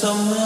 someone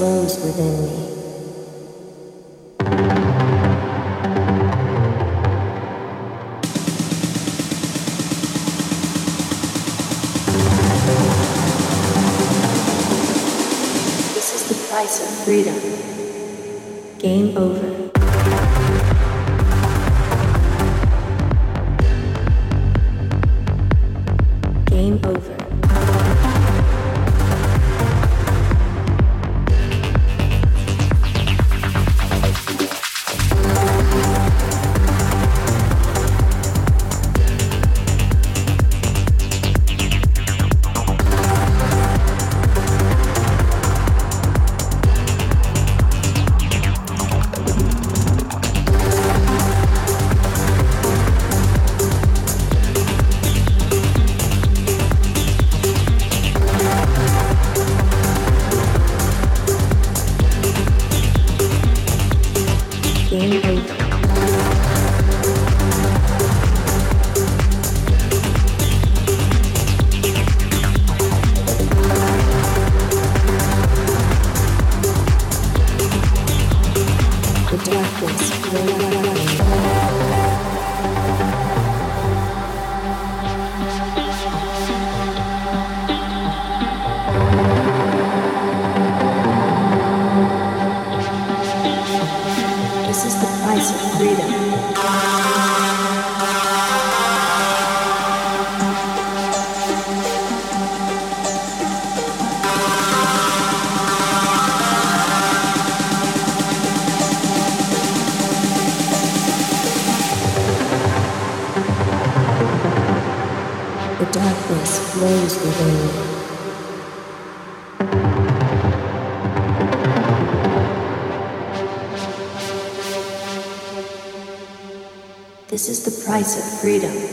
flows within me. This is the price of freedom. Price of freedom.